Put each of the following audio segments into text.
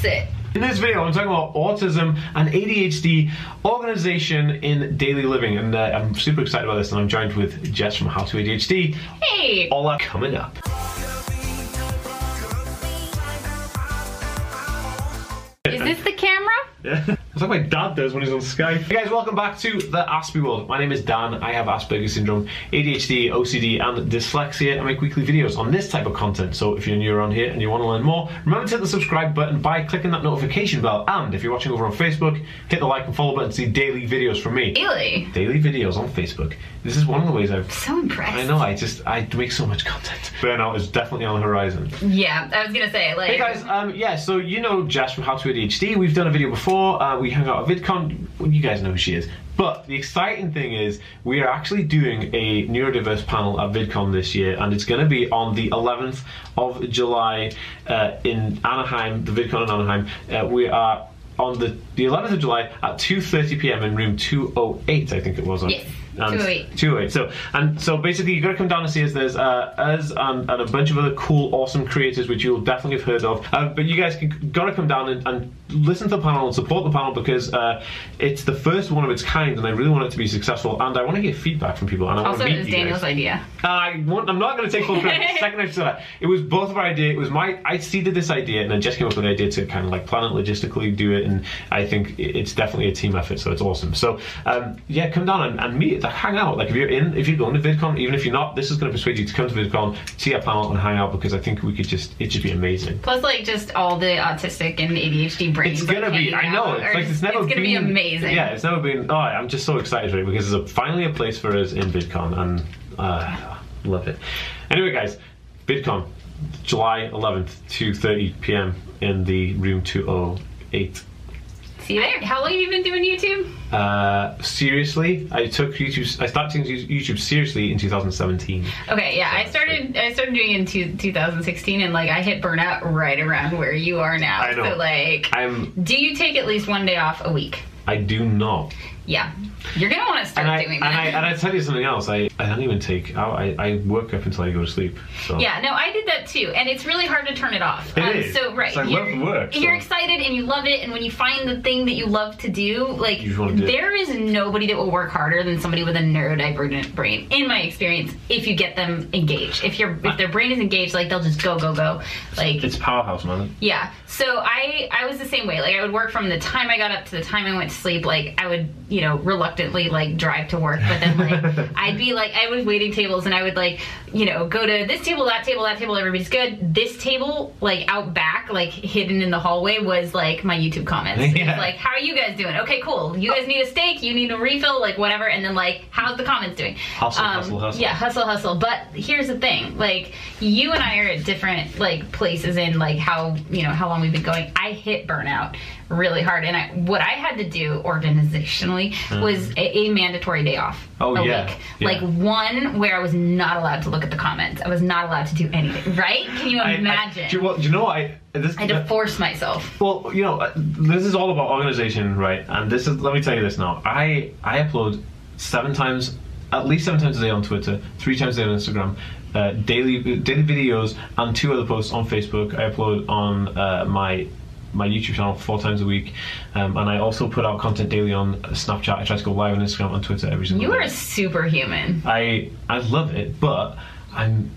sit. In this video, I'm talking about autism and ADHD organization in daily living, and uh, I'm super excited about this. And I'm joined with Jess from How to ADHD. Hey. All that coming up. Is this the camera? Yeah. It's like my dad does when he's on Skype. Hey guys, welcome back to the Aspie World. My name is Dan. I have Asperger's syndrome, ADHD, OCD, and dyslexia. I make weekly videos on this type of content. So if you're new around here and you want to learn more, remember to hit the subscribe button by clicking that notification bell. And if you're watching over on Facebook, hit the like and follow button to see daily videos from me. Really? Daily videos on Facebook. This is one of the ways I've. So impressed. I know. I just I make so much content. Burnout is definitely on the horizon. Yeah, I was gonna say like. Hey guys, um, yeah, so you know Jess from How to ADHD. We've done a video before. Uh, we hung out at VidCon. You guys know who she is. But the exciting thing is, we are actually doing a neurodiverse panel at VidCon this year, and it's going to be on the 11th of July uh, in Anaheim, the VidCon in Anaheim. Uh, we are on the, the 11th of July at 2:30 p.m. in room 208, I think it was. On, Yes, and 208. 208. So and so basically you've got to come down and see us. There's uh, us and, and a bunch of other cool, awesome creators which you'll definitely have heard of. Uh, but you guys can, got to come down and, and listen to the panel and support the panel because uh, it's the first one of its kind, and I really want it to be successful. And I want to get feedback from people. And I want Also, to it meet was you Daniel's guys. idea. I want, I'm not going to take full credit. Second I said that, it was both of our idea. It was my I seeded this idea, and then Jess came up with the idea to kind of like plan it logistically, do it, and I think it's definitely a team effort. So it's awesome. So um, yeah, come down and, and meet, like, hang out. Like if you're in, if you're going to VidCon, even if you're not, this is going to persuade you to come to VidCon, see our panel, and hang out because I think we could just it should be amazing. Plus, like just all the autistic and ADHD It's gonna be. I know. It's like it's never It's gonna been. be amazing. Yeah, it's never been. Oh, I'm just so excited for it because there's a, finally a place for us in VidCon, and uh, love it. Anyway, guys, VidCon, July 11th, 2:30 p.m. in the room 208. See you there? How long have you been doing YouTube? Uh, seriously, I took YouTube. I started taking YouTube seriously in 2017. Okay, yeah, I started. I started doing it in two, 2016, and like I hit burnout right around where you are now. I know. So like, I'm. do you take at least one day off a week? I do not. Yeah, you're gonna want to start And I, doing and that. I and I tell you something else. I, I don't even take. I, I work up until I go to sleep. So Yeah, no, I did that too, and it's really hard to turn it off. It um, is. So right, So I you're, work, You're excited and you love it, and when you find the thing that you love to do, like wanna do it. there is nobody that will work harder than somebody with a neurodivergent brain, in my experience. If you get them engaged, if your if their brain is engaged, like they'll just go go go. Like It's powerhouse, man. yeah. So I I was the same way. Like I would work from the time I got up to the time I went to sleep. Like I would, you know, reluctantly like drive to work, but then like I'd be like I was waiting tables and I would like, you know, go to this table, that table, that table, everybody's good. This table, like out back, like hidden in the hallway was like my YouTube comments. Yeah. like, how are you guys doing? Okay, cool. You guys need a steak, you need a refill, like whatever, and then like how's the comments doing? Hustle, um, hustle, hustle. Yeah, hustle, hustle. But here's the thing: like you and I are at different like places in like how you know how long we've been going. I hit burnout really hard, and I what I had to do organizationally was a, a mandatory day off. Mm. Oh, a yeah, week. yeah. Like one where I was not allowed to look at the comments. I was not allowed to do anything. Right? Can you I- I- imagine? do, you, well, do you know? I, this, I had to force myself. well, you know, uh, this is all about organization, right? And this is. Let me tell you this now. I I upload seven times, at least seven times a day on Twitter, three times a day on Instagram. Uh, daily daily videos and two other posts on Facebook. I upload on uh, my my YouTube channel four times a week, um, and I also put out content daily on Snapchat. I try to go live on Instagram and Twitter every single You day. are superhuman. I I love it, but I'm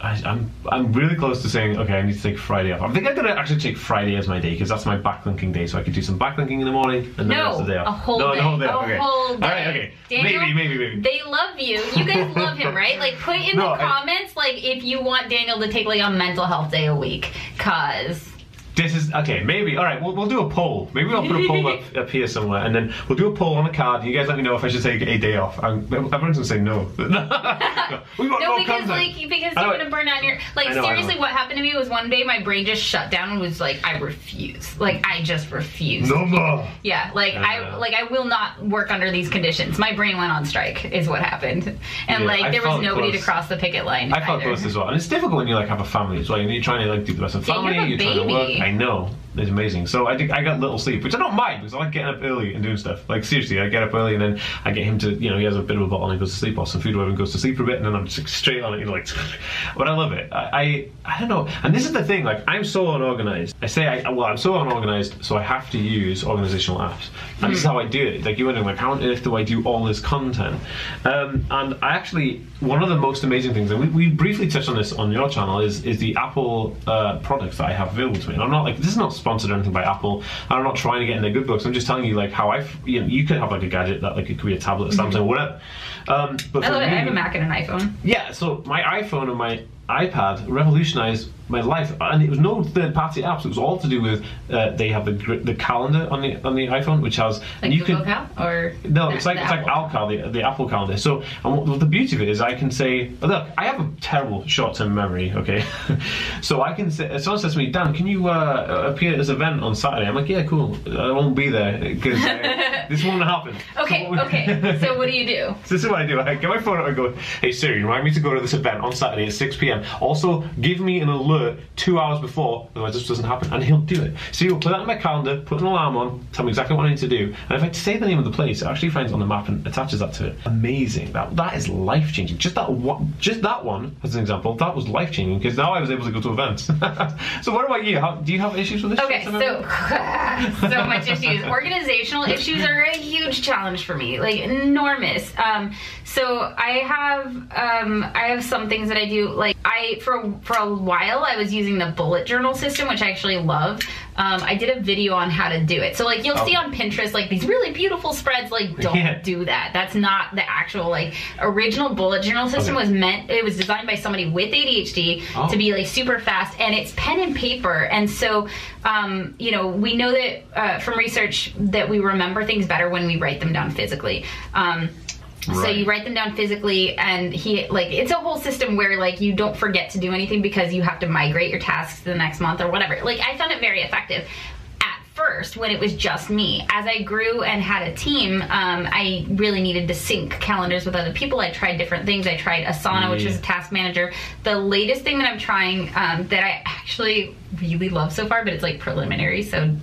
I, I'm I'm really close to saying okay, I need to take Friday off. I think I'm gonna actually take Friday as my day because that's my backlinking day, so I could do some backlinking in the morning and then No, the day off. a whole no, day. whole day. A okay. whole day. All right, okay. Daniel, maybe, maybe, maybe. They love you. You guys love him, right? Like, put in No, the I- comments, like, if you want Daniel to take, like, a mental health day a week. Cause, This is okay. Maybe all right. We'll, we'll do a poll. Maybe I'll put a poll up, up here somewhere, and then we'll do a poll on a card. You guys let me know if I should take a day off. I'm, everyone's gonna say no. no we want no, more because, content. like, because you're gonna burn out your, like, know, seriously, what happened to me was one day my brain just shut down and was like, I refuse. Like, I just refuse. no more. Yeah, like I I, like I will not work under these conditions. My brain went on strike, is what happened, and Yeah, like I there was nobody close. to cross the picket line. I felt close as well, and it's difficult when you like have a family as well. You're trying to like do the best of the Yeah, you family. are trying to work. I know. Is amazing. So I think I got little sleep, which I don't mind because I like getting up early and doing stuff. Like seriously, I get up early and then I get him to, you know, he has a bit of a bottle and he goes to sleep or some food or and goes to sleep for a bit and then I'm just straight on it, you know, like. but I love it. I, I I don't know. And this is the thing. Like I'm so unorganized. I say I well I'm so unorganized, so I have to use organizational apps, and this is how I do it. Like you're wondering, like how on earth do I do all this content? Um, and I actually one of the most amazing things, and we, we briefly touched on this on your channel, is is the Apple uh, products that I have available to me. And I'm not like this is not sponsored or anything by Apple. And I'm not trying to get in their good books. I'm just telling you like how I you know you could have like a gadget that like it could be a tablet, or Samsung, whatever. Um, but I love it. I have a Mac and an iPhone. yeah, so my iPhone and my iPad revolutionized my life, and it was no third-party apps. It was all to do with uh, they have the the calendar on the on the iPhone, which has Like and you Google can Cal or no, it's like it's like? iCal, the, the Apple calendar. So, and what, what the beauty of it is, I can say, look, I have a terrible short-term memory. Okay, so I can say, someone says to me, Dan, can you uh, appear at this event on Saturday? I'm like, yeah, cool. I won't be there because uh, this won't happen. Okay, So okay. So what do you do? so this is what I do. I get my phone out and go, hey Siri, remind me to go to this event on Saturday at 6 p.m. Also, give me an alert two hours before, otherwise this doesn't happen. And he'll do it. So he'll put that in my calendar, put an alarm on, tell me exactly what I need to do. And if I say the name of the place, it actually finds it on the map and attaches that to it. Amazing. That that is life changing. Just that one, just that one as an example, that was life changing because now I was able to go to events. so what about you? How, do you have issues with this? Okay, so so much issues. Organizational issues are a huge challenge for me, like enormous. Um, so I have um, I have some things that I do. Like I for for a while I was using the bullet journal system, which I actually love. Um, I did a video on how to do it. So like you'll see Oh. on Pinterest like these really beautiful spreads. Like don't Yeah. do that. That's not the actual like original bullet journal system Okay. was meant. It was designed by somebody with ADHD Oh. to be like super fast and it's pen and paper and so um, you know we know that uh, from research that we remember things better when we write them down physically um, so you write them down physically and he like it's a whole system where like you don't forget to do anything because you have to migrate your tasks to the next month or whatever. Like i found it very effective. At first when it was just me as i grew and had a team um, i really needed to sync calendars with other people. I tried different things. I tried asana which is a task manager. The latest thing that i'm trying um, that i actually really love so far but it's like preliminary so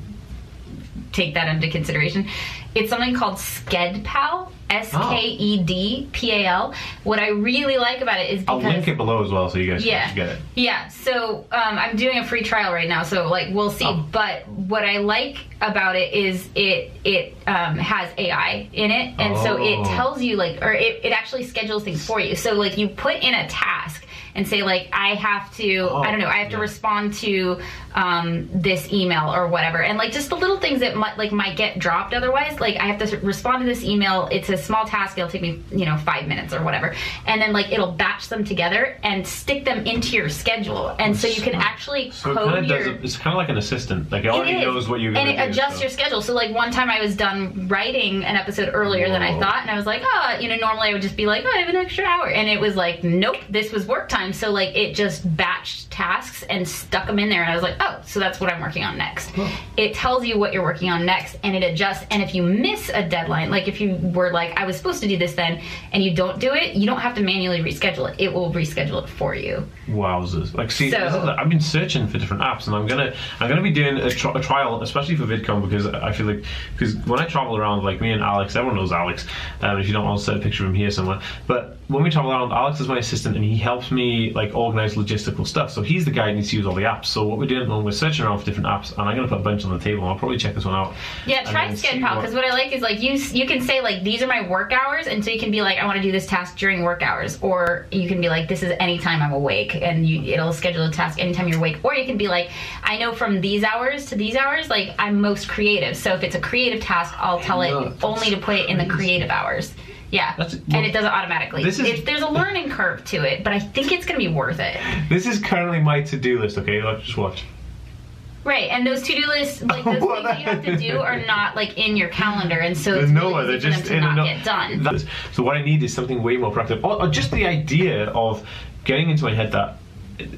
take that into consideration. It's something called SkedPal, S K E D P A L. What I really like about it is because I'll link it below as well so you guys can yeah, actually get it. yeah. So um, I'm doing a free trial right now, so like we'll see. Oh. But what I like about it is it it um, has AI in it, and so it Oh. tells you like, or it, it actually schedules things for you. So like you put in a task and say like I have to, Oh, I don't know, I have to respond to um, this email or whatever, and like just the little things that might like might get dropped otherwise. Like I have to respond to this email. It's a small task. It'll take me you know five minutes or whatever, and then like it'll batch them together and stick them into your schedule, and so you can actually So it code of your. A, it's kind of like an assistant. Like it It already is. knows what you're and it do. adjusts so. your schedule. So like one time I was done writing an episode earlier than I thought, and I was like, oh, you know, normally I would just be like, oh, I have an extra hour, and it was like, nope, this was work time. So like it just batched tasks and stuck them in there, and I was like, oh, so that's what I'm working on next. It tells you what you're working on next, and it adjusts. And if you miss a deadline, like if you were like, I was supposed to do this then, and you don't do it, you don't have to manually reschedule it. It will reschedule it for you. Wowzers! Like, see, So- I've been searching for different apps, and I'm gonna, I'm gonna be doing a, tri- a trial, especially for VidCon, because I feel like, because when I travel around, like me and Alex, everyone knows Alex. Um, if you don't, I'll set a picture of him here somewhere. But when we travel around, Alex is my assistant, and he helps me like organize logistical stuff. So he's the guy who needs to use all the apps. So what we're doing, well, we're searching around for different apps, and I'm gonna put a bunch on the table. and I'll probably check this one out. Yeah, try then see SkedPal what- because what I like is like you you can say like these are my work hours, and so you can be like I want to do this task during work hours, or you can be like this is anytime I'm awake, and you it'll schedule a task anytime you're awake, or you can be like I know from these hours to these hours like I'm most creative, so if it's a creative task, I'll tell it only to put it in the creative hours. Yeah, That's- and it does it automatically. This is- It- there's a learning curve to it, but I think it's gonna be worth it. This is currently my to-do list. Okay, let's just watch. Right, and those to-do lists, like those things that you have to do, are not like in your calendar, and so it's nowhere. really They're easy for just them to not out. get done. That's- so what I need is something way more practical, or, or just the idea of getting into my head that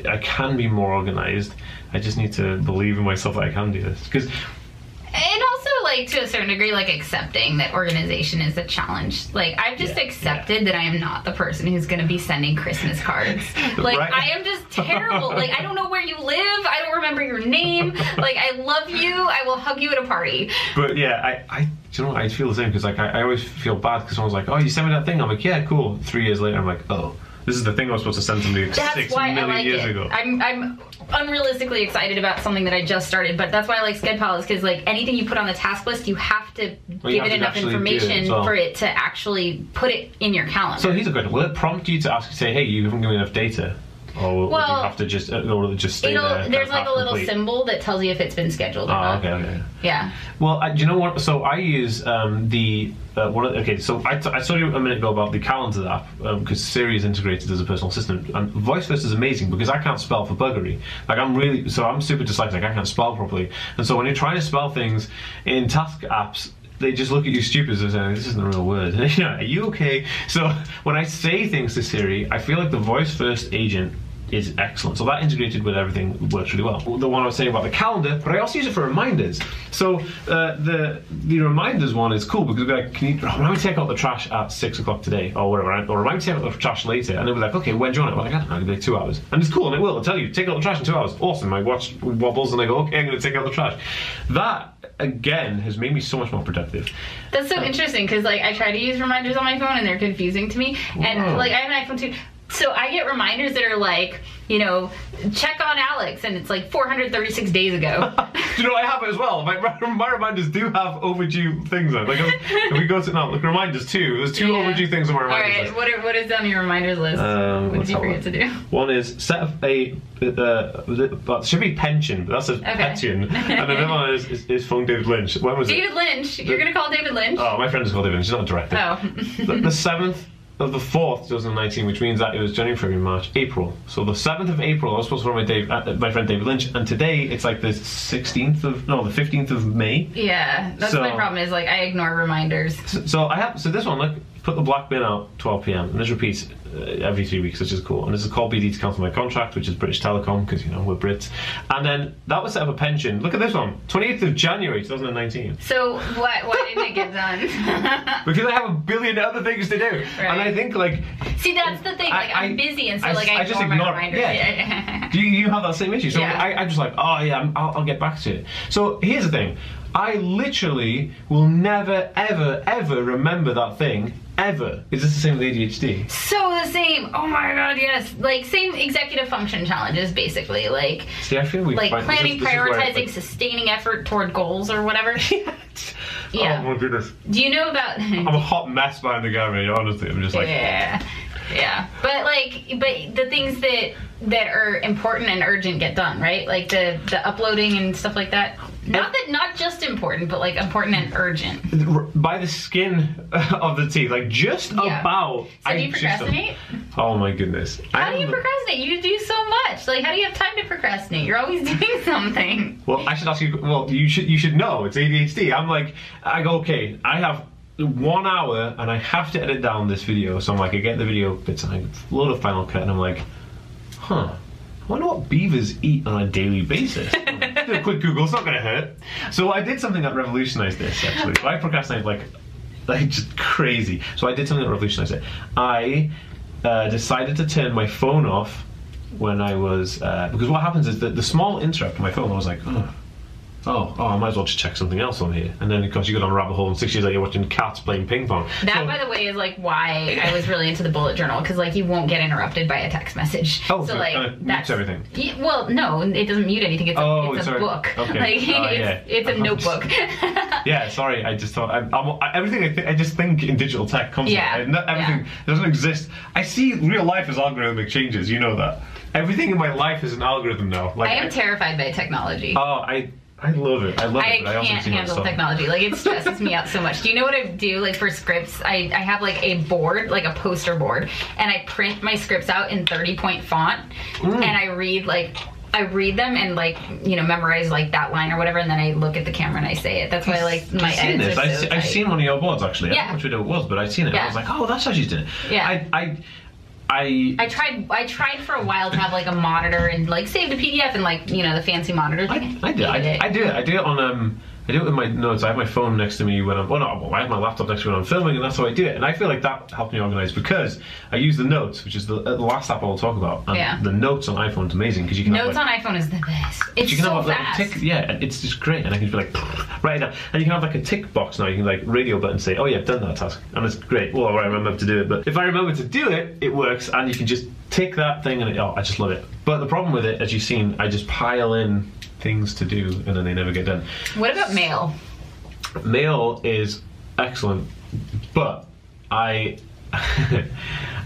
I can be more organized. I just need to believe in myself that I can do this. Because And also, like to a certain degree like accepting that organization is a challenge. Like I've just Yeah, accepted that I am not the person who's going to be sending Christmas cards. Like Right. I am just terrible. like I don't know where you live. I don't remember your name. Like I love you. I will hug you at a party. But yeah, I, I, you know. I feel the same because like I, I always feel bad because someone's like, "Oh, you sent me that thing." I'm like, "Yeah, cool." Three years later, I'm like, "Oh, this is the thing I was supposed to send somebody That's six why I million like years it. ago." I'm I'm unrealistically excited about something that I just started, but that's why I like SkedPal is because like anything you put on the task list, you have to Well, give have it to enough it information well. for it to actually put it in your calendar. so here's a question: Will it prompt you to ask, to say, "Hey, you haven't given me enough data," or will Well, you have to just, uh, or just stay there? there's like a little complete? symbol that tells you if it's been scheduled or Oh, not. okay, okay. Yeah. Well, I, do you know what? So I use um, the uh, one. Of, okay, so I, t- I told you a minute ago about the calendar app because Siri is integrated as a personal assistant, and Voice First is amazing because I can't spell for buggery. Like I'm really so I'm super dyslexic. I can't spell properly, and so when you're trying to spell things in task apps. They just look at you stupid and say, "This isn't a real word." yeah, are you okay? So when I say things to Siri, I feel like the voice first agent is excellent. So that integrated with everything works really well. The one I was saying about the calendar, but I also use it for reminders. So uh, the the reminders one is cool because we're like, can you remind me to take out the trash at six o'clock today or whatever, or remind me to take out the trash later, and they'll be like, okay, when do you want it? Well, like, I don't know, it'll be like two hours, and it's cool, and it will. It'll tell you take out the trash in two hours. Awesome. My watch wobbles, and I go, okay, I'm going to take out the trash. That again has made me so much more productive. That's so interesting because like I try to use reminders on my phone and they're confusing to me. And like I have an iPhone too. So I get reminders that are like, you know, check on Alex and it's like 436 days ago. Do you know what I have it as well? My, my reminders do have overdue things on. Like if we go to now, look reminders too. There's two Yeah. overdue things on my All reminders right, list. what, are, what is on your reminders list? Um, what did you forget to do? One is set up a uh, well, should be pension, but that's a pension. And another one is, is, is phone David Lynch. When was David it? David Lynch. You're gonna call David Lynch? Oh, my friend is called David. Lynch. She's not a director. Oh. the, the seventh of the fourth, 2019, which means that it was January, February, March, April. So the seventh of April, I was supposed to phone my Dave, uh, my friend David Lynch, and today it's like the sixteenth of no, the fifteenth of May. yeah, that's So- my problem. Is like I ignore reminders. So, so I have so this one look put the black bin out 12 p.m. and this repeats uh, every three weeks, which is cool. And this is called BT to cancel my contract, which is British Telecom because you know we're Brits. And then that was set up a pension. Look at this one, 28th of January 2019. So why why didn't it get done? Because I have a billion other things to do, and I think like, See, that's the thing. Like I- I'm I- busy, and so I- like I, I just ignore, reminders. yeah. do you, you have that same issue? So Yeah. I, I'm just like, oh yeah, I'll, I'll get back to it. So here's the thing, I literally will never, ever, ever remember that thing ever. Is this the same with ADHD? So the same. Oh my god, yes. Like same executive function challenges, basically. Like See, I feel we like planning, this is- this I- prioritizing, sustaining effort toward goals or whatever. Yeah. Oh my goodness. Do you know about? I'm a hot mess behind the camera. Honestly, I'm just like. yeah, yeah. But like, but the things that that are important and urgent get done, right? Like the the uploading and stuff like that. Not that not just important, but like important and urgent. By the skin of the teeth, like just Yeah. about. So do you just- procrastinate? oh my goodness. How do you procrastinate? You do so much. Like, how do you have time to procrastinate? You're always doing something. Well, I should ask you. Well, you should you should know it's ADHD. I'm like, I go okay. I have one hour and I have to edit down this video. So I'm like, I get the video bits and I load of Final Cut and I'm like, huh. I wonder what beavers eat on a daily basis. Do a quick Google, it's not going to hurt. So I did something that revolutionized this. Actually, I procrastinate like, like just crazy. So I did something that revolutionized it. I uh, decided to turn my phone off when I was uh, because what happens is that the small interrupt on my phone. I was like, oh, oh, oh, I might as well just check something else on here. And then of course you go down a rabbit hole, and six years later you're watching cats playing ping pong. That, So- by the way, is like why I was really into the bullet journal because like you won't get interrupted by a text message. Oh, so so like that's everything. Y- well, no, it doesn't mute anything. It's a, Oh, it's a sorry. book. Okay. Like Oh, it's, yeah. it's a notebook. Yeah, sorry. I just thought I'm, I'm, I, everything. I, th- I just think in digital tech comes. Yeah, I- everything doesn't exist. I see real life as algorithmic changes. You know that. Everything in my life is an algorithm now. Like I am terrified by technology. oh, I I love it. I love I it. But I can't handle technology. Like it stresses me out so much. Do you know what I do? Like for scripts, I, I have like a board, like a poster board, and I print my scripts out in 30 point font, Mm. and I read like I read them and like you know memorize like that line or whatever, and then I look at the camera and I say it. That's why like my I've seen this. are I've, I've seen one of your boards actually. Yeah. I don't know which video it was, but I've seen it. Yeah. I was like, oh, that's how she's doing it. Yeah. I I I, I tried. I tried for a while to have like a monitor and like save the PDF and like you know the fancy monitor I, thing. I do. I, Hated it. I do it. I do it on um. I do it with my notes. I have my phone next to me when I'm. Well, no, well, I have my laptop next to me when I'm filming, and that's how I do it. And I feel like that helped me organize because I use the notes, which is the, uh, the last app I'll talk about. And Yeah. The notes on iPhone is amazing because you can Notes have, like, on iPhone is the best. It's you can so have like, fast. a tick, yeah, it's just great, and I can be like, right now, and you can have like a tick box now. You can like radio button say, oh yeah, I've done that task, and it's great. Well, I remember to do it, but if I remember to do it, it works, and you can just tick that thing, and it, oh, I just love it. But the problem with it, as you've seen, I just pile in things to do, and then they never get done. What about mail? Mail is excellent, but I.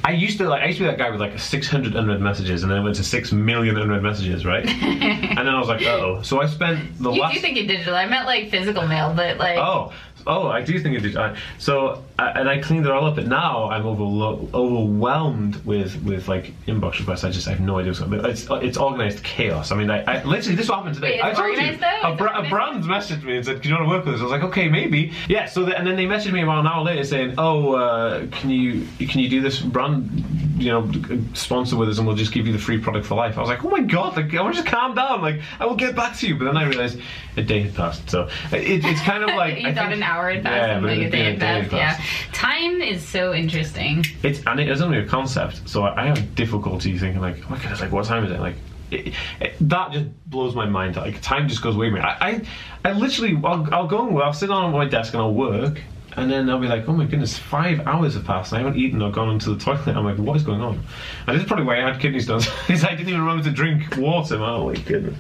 I used to like I used to be that guy with like 600 unread messages, and then I went to six million unread messages, right? and then I was like, oh. So I spent the You last. do think it digital? I meant like physical mail, but like Oh, oh, I do think it did. I, so, and I cleaned it all up, but now I'm overlo- overwhelmed with with like inbox requests. I just I have no idea what's going on. It's it's organized chaos. I mean, I, I literally this is what happened today. Wait, I told you, though? a, a brand messaged me and said, "Do you want to work with us?" I was like, "Okay, maybe." Yeah. So the, and then they messaged me about an hour later saying, "Oh, uh, can you can you do this brand, you know, sponsor with us, and we'll just give you the free product for life." I was like, "Oh my god, like I want to just calm down. Like I will get back to you." But then I realized a day had passed. So it, it's kind of like I think- an hour Yeah, and like a day been had a passed. day Yeah, time is so interesting. It's and it is only a concept, so I, I have difficulty thinking like, oh my goodness, like what time is it? Like it, it, that just blows my mind. Like time just goes way more. I, I, I literally, I'll, I'll go, and work. I'll sit on my desk and I'll work, and then I'll be like, oh my goodness, five hours have passed. And I haven't eaten or gone into the toilet. I'm like, what is going on? And this is probably why I had kidney stones, is I didn't even remember to drink water. Man. Oh my goodness.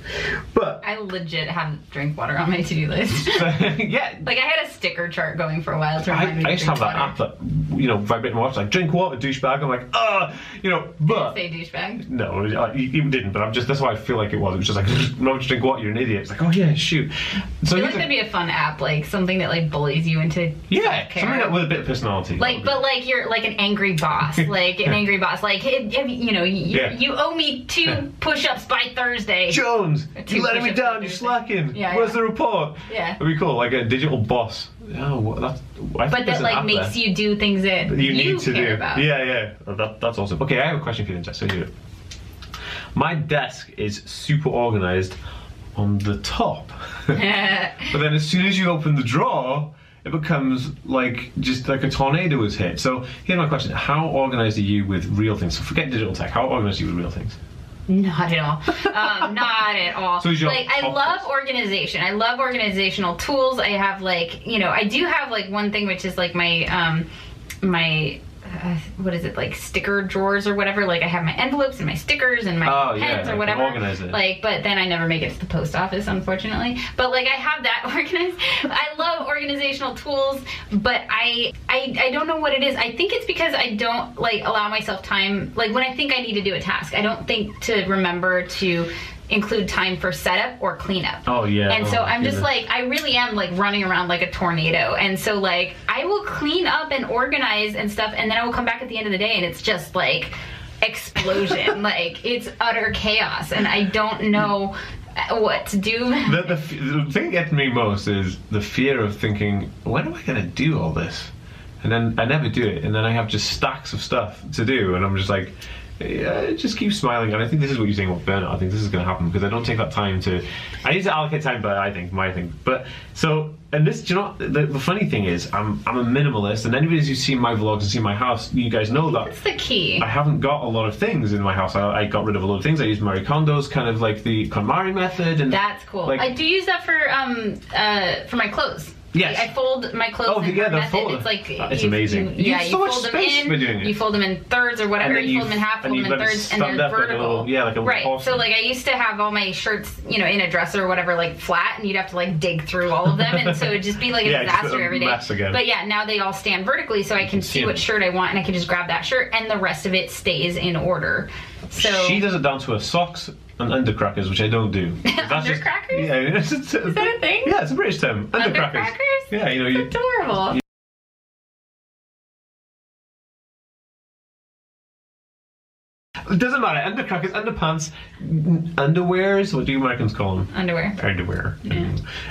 But I legit have drink water on my to-do list. yeah, like I had a sticker chart going for a while to I, remind me. I used to have drink that app that you know vibrate my watch like drink water, douchebag. I'm like, ah, you know, but. Say douchebag. No, I- you you didn't. But I'm just. That's why I feel like it was. It was just like, no, just drink water. You're an idiot. It's like, oh yeah, shoot. So I feel like that'd be a fun app, like something that like bullies you into yeah, self-care. something that with a bit of personality. Like, but like you're like an angry boss, like an angry boss. Like, you you know, you, Yeah. you owe me two push-ups by Thursday. Jones, Two you letting me down. You're slacking. Yeah, Where's yeah. the report? Yeah. That'd be cool. Like a digital boss. Oh, that's. I think But that like makes there you do things that that you, need to do. about. Yeah, yeah. That, that's awesome. Okay, I have a question for you, Jess. So here. My desk is super organized on the top. But then as soon as you open the drawer, it becomes like just like a tornado has hit. So here's my question: How organized are you with real things? So forget digital tech. How organized are you with real things? Not at all. Um, not at all. So your like I love organization. I love organizational tools. I have like you know I do have like one thing which is like my um my. Uh, what is it like sticker drawers or whatever? Like i have my envelopes and my stickers and my Oh, yeah, pens I or whatever. organize it. like but then i never make it to the post office unfortunately. But like i have that organized. I love organizational tools but I, I i don't know what it is. I think it's because i don't like allow myself time. Like when i think i need to do a task i don't think to remember to include time for setup or cleanup Oh yeah. and so Oh, my I'm just like, I really am like running around like a tornado. And so, like, I will clean up and organize and stuff, and then I will come back at the end of the day and it's just like explosion. like, it's utter chaos, and I don't know what to do. The, the, the thing that gets me most is the fear of thinking, when am I going to do all this? And then I never do it, and then I have just stacks of stuff to do, and I'm just like, yeah, just keep smiling. And I think this is what you're saying about burnout. I think this is going to happen because I don't take that time to. I need to allocate time, but I think my thing. But so, and this, do you know, the, the funny thing is, I'm I'm a minimalist, and anybody who's seen my vlogs and seen my house, you guys know that That's the key. I haven't got a lot of things in my house. I, I got rid of a lot of things. I use Marie Kondo's kind of like the KonMari method, and That's cool. Like- I do use that for um uh for my clothes. Yes. I fold my clothes. Oh, in yeah, the fold- It's like Uh, it's you- amazing. You, yeah, you so fold them space in. by doing it. You fold them in thirds or whatever. You you fold them in half. Fold them in thirds, and they're up like a vertical. little- yeah, like a right. horse. So like I used to have all my shirts, you know, in a dresser or whatever, like flat, and you'd have to like dig through all of them, and so it'd just be like a Yeah, disaster every day. again. But yeah, now they all stand vertically, so I can see see what shirt I want, and I can just grab that shirt, and the rest of it stays in order. So she does it down to her socks and undercrackers, which I don't do. That's just- Undercrackers? yeah, it's, it's, Is that a thing? Yeah, it's a British term. Undercrackers. Undercrackers? Yeah, you know, you, adorable. it doesn't matter. Undercrackers, underpants, n- underwears. What do you Americans call them? Underwear. underwear.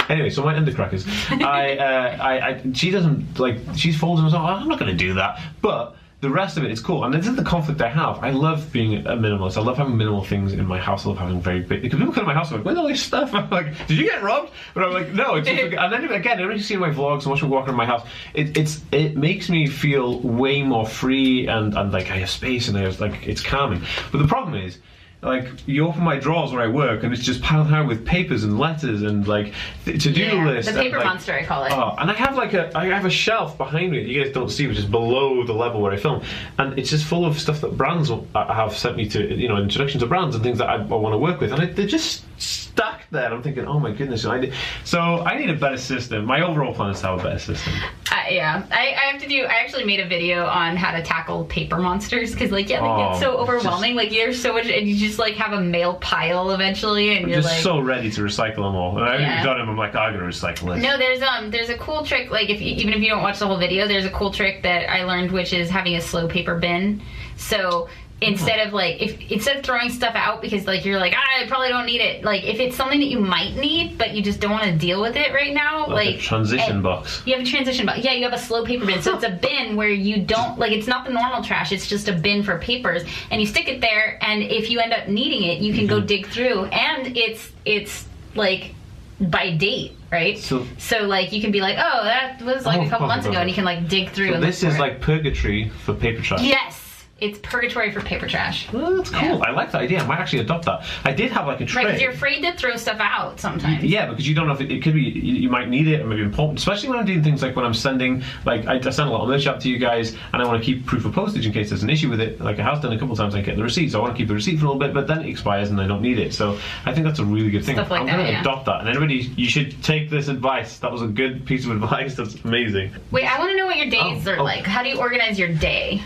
Anyway, so my undercrackers. I, uh, I, I, she doesn't like. She's folding us. I'm not going to do that. But the rest of it is cool. And this is the conflict I have. I love being a minimalist. I love having minimal things in my house. I love having very big. Because people come to my house and like, where's all this stuff? I'm like, did you get robbed? But I'm like, no. It's just and then again, everybody you see my vlogs and watch me walk around my house, it, it's it makes me feel way more free and, and like I have space and I have, like it's calming. But the problem is like you open my drawers where I work and it's just piled high with papers and letters and like th- to-do Yeah, lists. the and, paper like- monster, I call it. Oh, and I have like a I have a shelf behind me that you guys don't see, which is below the level where I film, and it's just full of stuff that brands uh, have sent me to, you know, introduction to brands and things that I, I want to work with, and I, they're just stacked that. I'm thinking, oh my goodness, I need, so I need a better system. My overall plan is to have a better system. Uh, yeah, I, I have to do. I actually made a video on how to tackle paper monsters because, like, yeah, they Oh, get so it's overwhelming. like, there's so much, and you just like have a mail pile eventually, and I'm you're just like, so ready to recycle them all. And I haven't Yeah. done them. I'm like, "Oh, I'm gonna recycle this. No, there's um there's a cool trick like if you, even if you don't watch the whole video, there's a cool trick that I learned which is having a slow paper bin. So instead of like if instead of throwing stuff out because like you're like ah, I probably don't need it. Like if it's something that you might need but you just don't want to deal with it right now, like, like, a transition box. You have a transition box. Yeah, you have a slow paper bin. So it's a bin where you don't like it's not the normal trash. It's just a bin for papers, and you stick it there. And if you end up needing it, you can Mm-hmm. go dig through. And it's it's like by date, right? So- so like you can be like, oh, that was like Oh, a couple oh, months ago, and you can like dig through. So this is it. like purgatory for paper trash. yes, it's purgatory for paper trash. Well, that's cool. Yeah. I like that idea. I might actually adopt that. I did have like a tray. Right, because you're afraid to throw stuff out sometimes. Yeah, because you don't know if it, it could be you, you might need it, or maybe important. Especially when I'm doing things like when I'm sending, like I, I send a lot of merch out to you guys, and I want to keep proof of postage in case there's an issue with it. Like I have done a couple of times, I get the receipt, so I want to keep the receipt for a little bit, but then it expires and I don't need it. So I think that's a really good thing. Stuff like I'm going to yeah. adopt that, and everybody, you should take this advice. That was a good piece of advice. That's amazing. Wait, I want to know what your days Oh, are oh. like. How do you organize your day?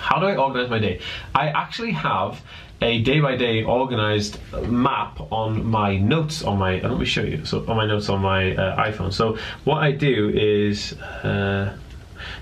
How do I organize my day? I actually have a day by day organized map on my notes on my. Let me show you. So on my notes on my uh, iPhone. So what I do is. Uh,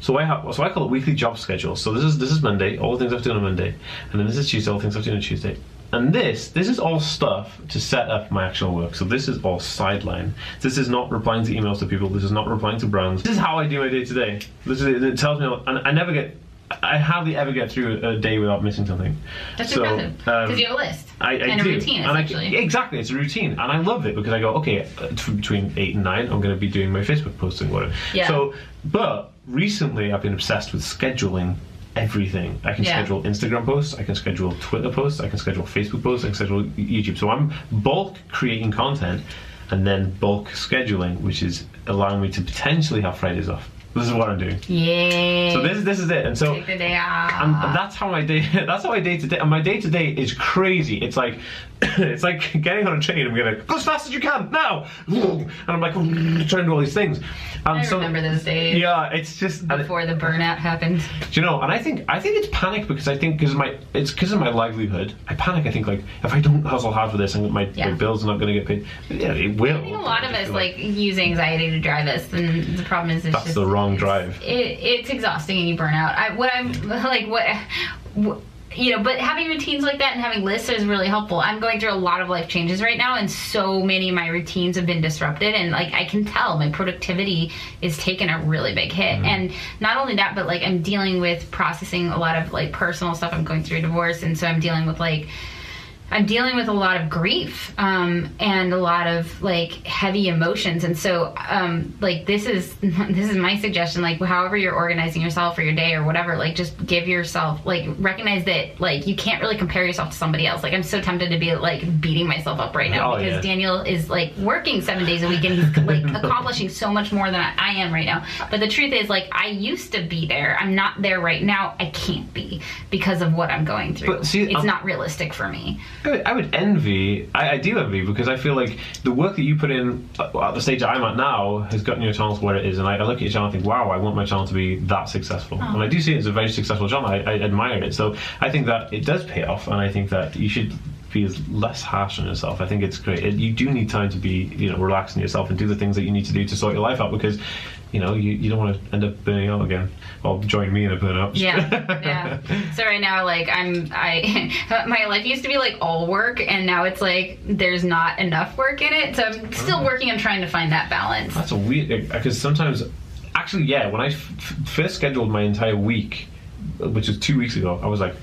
so I have, so I call it weekly job schedule. So this is this is Monday, all the things I've done on Monday, and then this is Tuesday, all the things I've done on Tuesday. And this this is all stuff to set up my actual work. So this is all sideline. This is not replying to emails to people. This is not replying to brands. This is how I do my day today. This is it tells me, and I never get. I hardly ever get through a day without missing something. That's So, impressive because um, you have a list I, I and do. a routine And I- exactly, it's a routine, and I love it because I go, okay, uh, t- between eight and nine, I'm going to be doing my Facebook posting, whatever. Yeah. So, but recently, I've been obsessed with scheduling everything. I can Yeah. schedule Instagram posts, I can schedule Twitter posts, I can schedule Facebook posts, I can schedule YouTube. So I'm bulk creating content, and then bulk scheduling, which is allowing me to potentially have Fridays off. This is what I'm doing. yeah. So this this is it, and so Take the day off. and that's how my day. That's how my day to day. And my day to day is crazy. It's like, it's like getting on a train. I'm gonna go as fast as you can now, and I'm like trying to do all these things. And I so, remember those days Yeah, it's just. before the burnout happened. do you know? And I think I think it's panic because I think because my it's because of my livelihood. I panic. I think like if I don't hustle hard for this, and my, Yeah. my bills are not going to get paid. Yeah, it will. I think a lot of us like use anxiety to drive us, and the problem is it's That's just the wrong drive. it, it's exhausting and you burn out. I, what I'm like, what, what, you know, but having routines like that and having lists is really helpful. I'm going through a lot of life changes right now, and so many of my routines have been disrupted, and like I can tell my productivity is taking a really big hit. Mm-hmm. And not only that, but like I'm dealing with processing a lot of like personal stuff. I'm going through a divorce, and so I'm dealing with like. I'm dealing with a lot of grief um, and a lot of like heavy emotions, and so um, like this is this is my suggestion. Like however you're organizing yourself or your day or whatever, like just give yourself like recognize that like you can't really compare yourself to somebody else. Like I'm so tempted to be like beating myself up right now Oh, because yeah. Daniel is like working seven days a week and he's like accomplishing so much more than I, I am right now. But the truth is like I used to be there. I'm not there right now. I can't be because of what I'm going through. But see, it's I'm- not realistic for me. I would, I would envy. I, I do envy because I feel like the work that you put in uh, at the stage I'm at now has gotten your channel to where it is, and I, I look at your channel and think, wow, I want my channel to be that successful, and I do see it as a very successful channel. I, I admire it, so I think that it does pay off, and I think that you should be less harsh on yourself. I think it's great. It, you do need time to be, you know, relaxing yourself and do the things that you need to do to sort your life out because. You know, you, you don't want to end up burning out again, or join me in a burnout. Yeah, yeah. So right now, like I'm, I my life used to be like all work, and now it's like there's not enough work in it. So I'm still oh. working on trying to find that balance. That's a weird eh, because sometimes, actually, yeah. When I f- first scheduled my entire week, which was two weeks ago, I was like,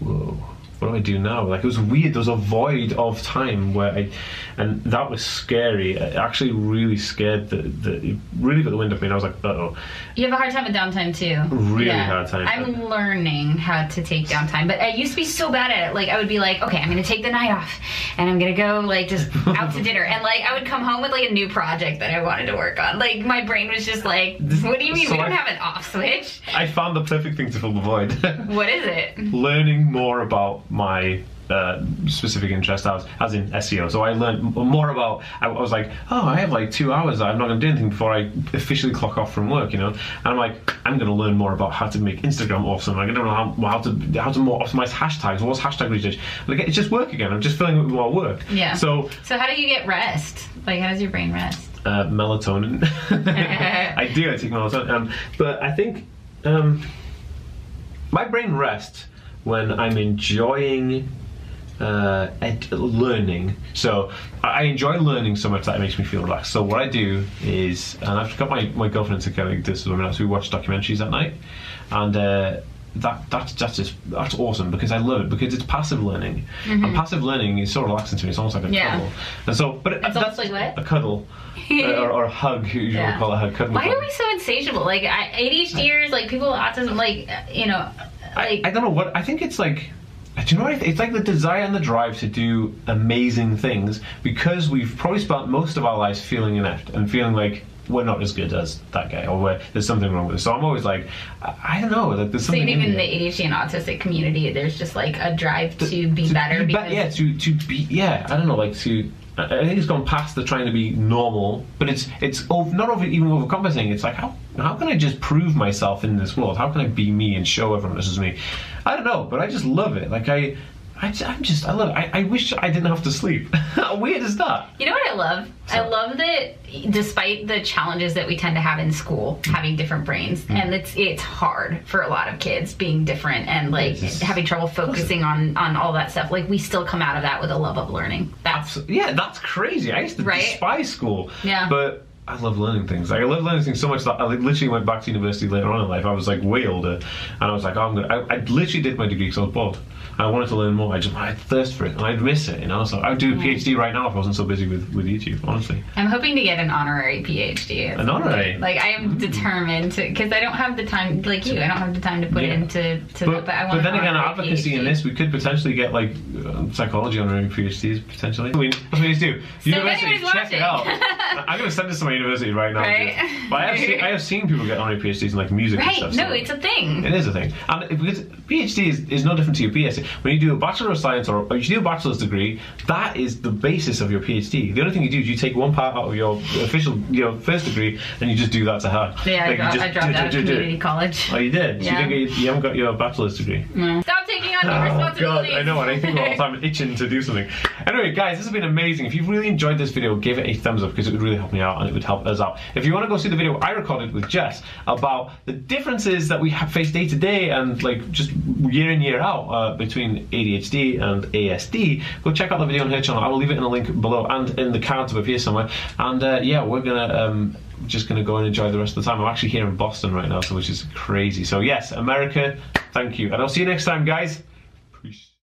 whoa. What do I do now? Like it was weird. There was a void of time where I, and that was scary. It actually really scared the, the it really got the wind up me. And I was like, uh oh. You have a hard time with downtime too. Really hard time. I'm learning how to take downtime, but I used to be so bad at it. Like I would be like, okay, I'm gonna take the night off, and I'm gonna go like just out to dinner, and like I would come home with like a new project that I wanted to work on. Like my brain was just like, what do you mean So we don't I- have an off switch? I found the perfect thing to fill the void. What is it? learning more about my uh, specific interest as, as in SEO. So I learned more about. I, I was like, oh, I have like two hours. I'm not going to do anything before I officially clock off from work. You know, and I'm like, I'm going to learn more about how to make Instagram awesome. I don't know how, how to how to more optimize hashtags. What's hashtag research? Like it's just work again. I'm just filling it with more work. Yeah. So So how do you get rest? Like how does your brain rest? uh, melatonin. I do. I take melatonin, um, but I think um, my brain rests when I'm enjoying uh, ed- learning. So I enjoy learning so much that it makes me feel relaxed. So what I do is, and I've got my, my girlfriend to kind of this with me now, so we watch documentaries at night, and. Uh, that that's that's just that's awesome because I love it because it's passive learning and passive learning is so relaxing to me it's almost like a Yeah. cuddle and so but it's almost like what? a cuddle uh, or, or a hug you Yeah. call it a hug Why are we so insatiable? Like I, ADHDers, like people with autism, like you know, like I don't know what I think it's like. Do you know what? I think? It's like the desire and the drive to do amazing things because we've probably spent most of our lives feeling inept and feeling like we're not as good as that guy or there's something wrong with us. So I'm always like, I, I don't know. Like there's something. So even in the. ADHD and autistic community, there's just like a drive to be To better be because yeah, to to be yeah. I don't know, like to. I I think it's gone past the trying to be normal, but it's it's ov- not over, even overcompensating. It's like how how can I just prove myself in this world? How can I be me and show everyone this is me? I don't know, but I just love it. Like I, I am just I love it. I, I wish I didn't have to sleep. how weird is that? You know what I love? I love that despite the challenges that we tend to have in school, having different brains, Mm. and it's it's hard for a lot of kids being different and like Yes. having trouble focusing on on all that stuff. Like we still come out of that with a love of learning. That's So, yeah, that's crazy. I used to Right? despise school. Yeah. But I love learning things. Like I love learning things so much that I literally went back to university later on in life. I was like way older, and I was like, oh, I'm gonna. I, I literally did my degree because I was bored. I wanted to learn more. I just I had thirst for it, and I'd miss it. You know, so I'd do a PhD right now if I wasn't so busy with, with YouTube. Honestly, I'm hoping to get an honorary PhD. An honorary? Like I am determined to because I don't have the time like you. I don't have the time to put Yeah. into to but, but I want but then again, advocacy in this, we could potentially get like uh, psychology honorary PhDs potentially. I mean, that's what we need to do. if University, check it out. watching. I'm going to send this to my university right now. Right? dude. But I have, seen, I have seen people get honorary PhDs in like music and Right? stuff. No, so- it's a thing. It is a thing, and it- because PhD is, is no different to your PhD. When you do a Bachelor of Science or, or you do a bachelor's degree, that is the basis of your PhD. The only thing you do is you take one part out of your official, your first degree, and you just do that to her. Yeah, I, Like, you dro- just I dropped do- out of do- do- do. community college. Oh, you did. So Yeah. you, didn't get, you haven't got your bachelor's degree. No. Stop taking on new Oh god. I know, and I think all the time I'm itching to do something. Anyway, guys, this has been amazing. If you've really enjoyed this video, give it a thumbs up because it would really help me out and it would help us out. If you want to go see the video I recorded with Jess about the differences that we have faced day to day and like just year in year out uh, between ADHD and ASD, go check out the video on her channel. I will leave it in the link below and in the card up here somewhere. And uh, yeah, we're gonna. Um, just gonna go and enjoy the rest of the time. I'm actually here in Boston right now, so which is crazy. So yes, America, thank you, and I'll see you next time, guys.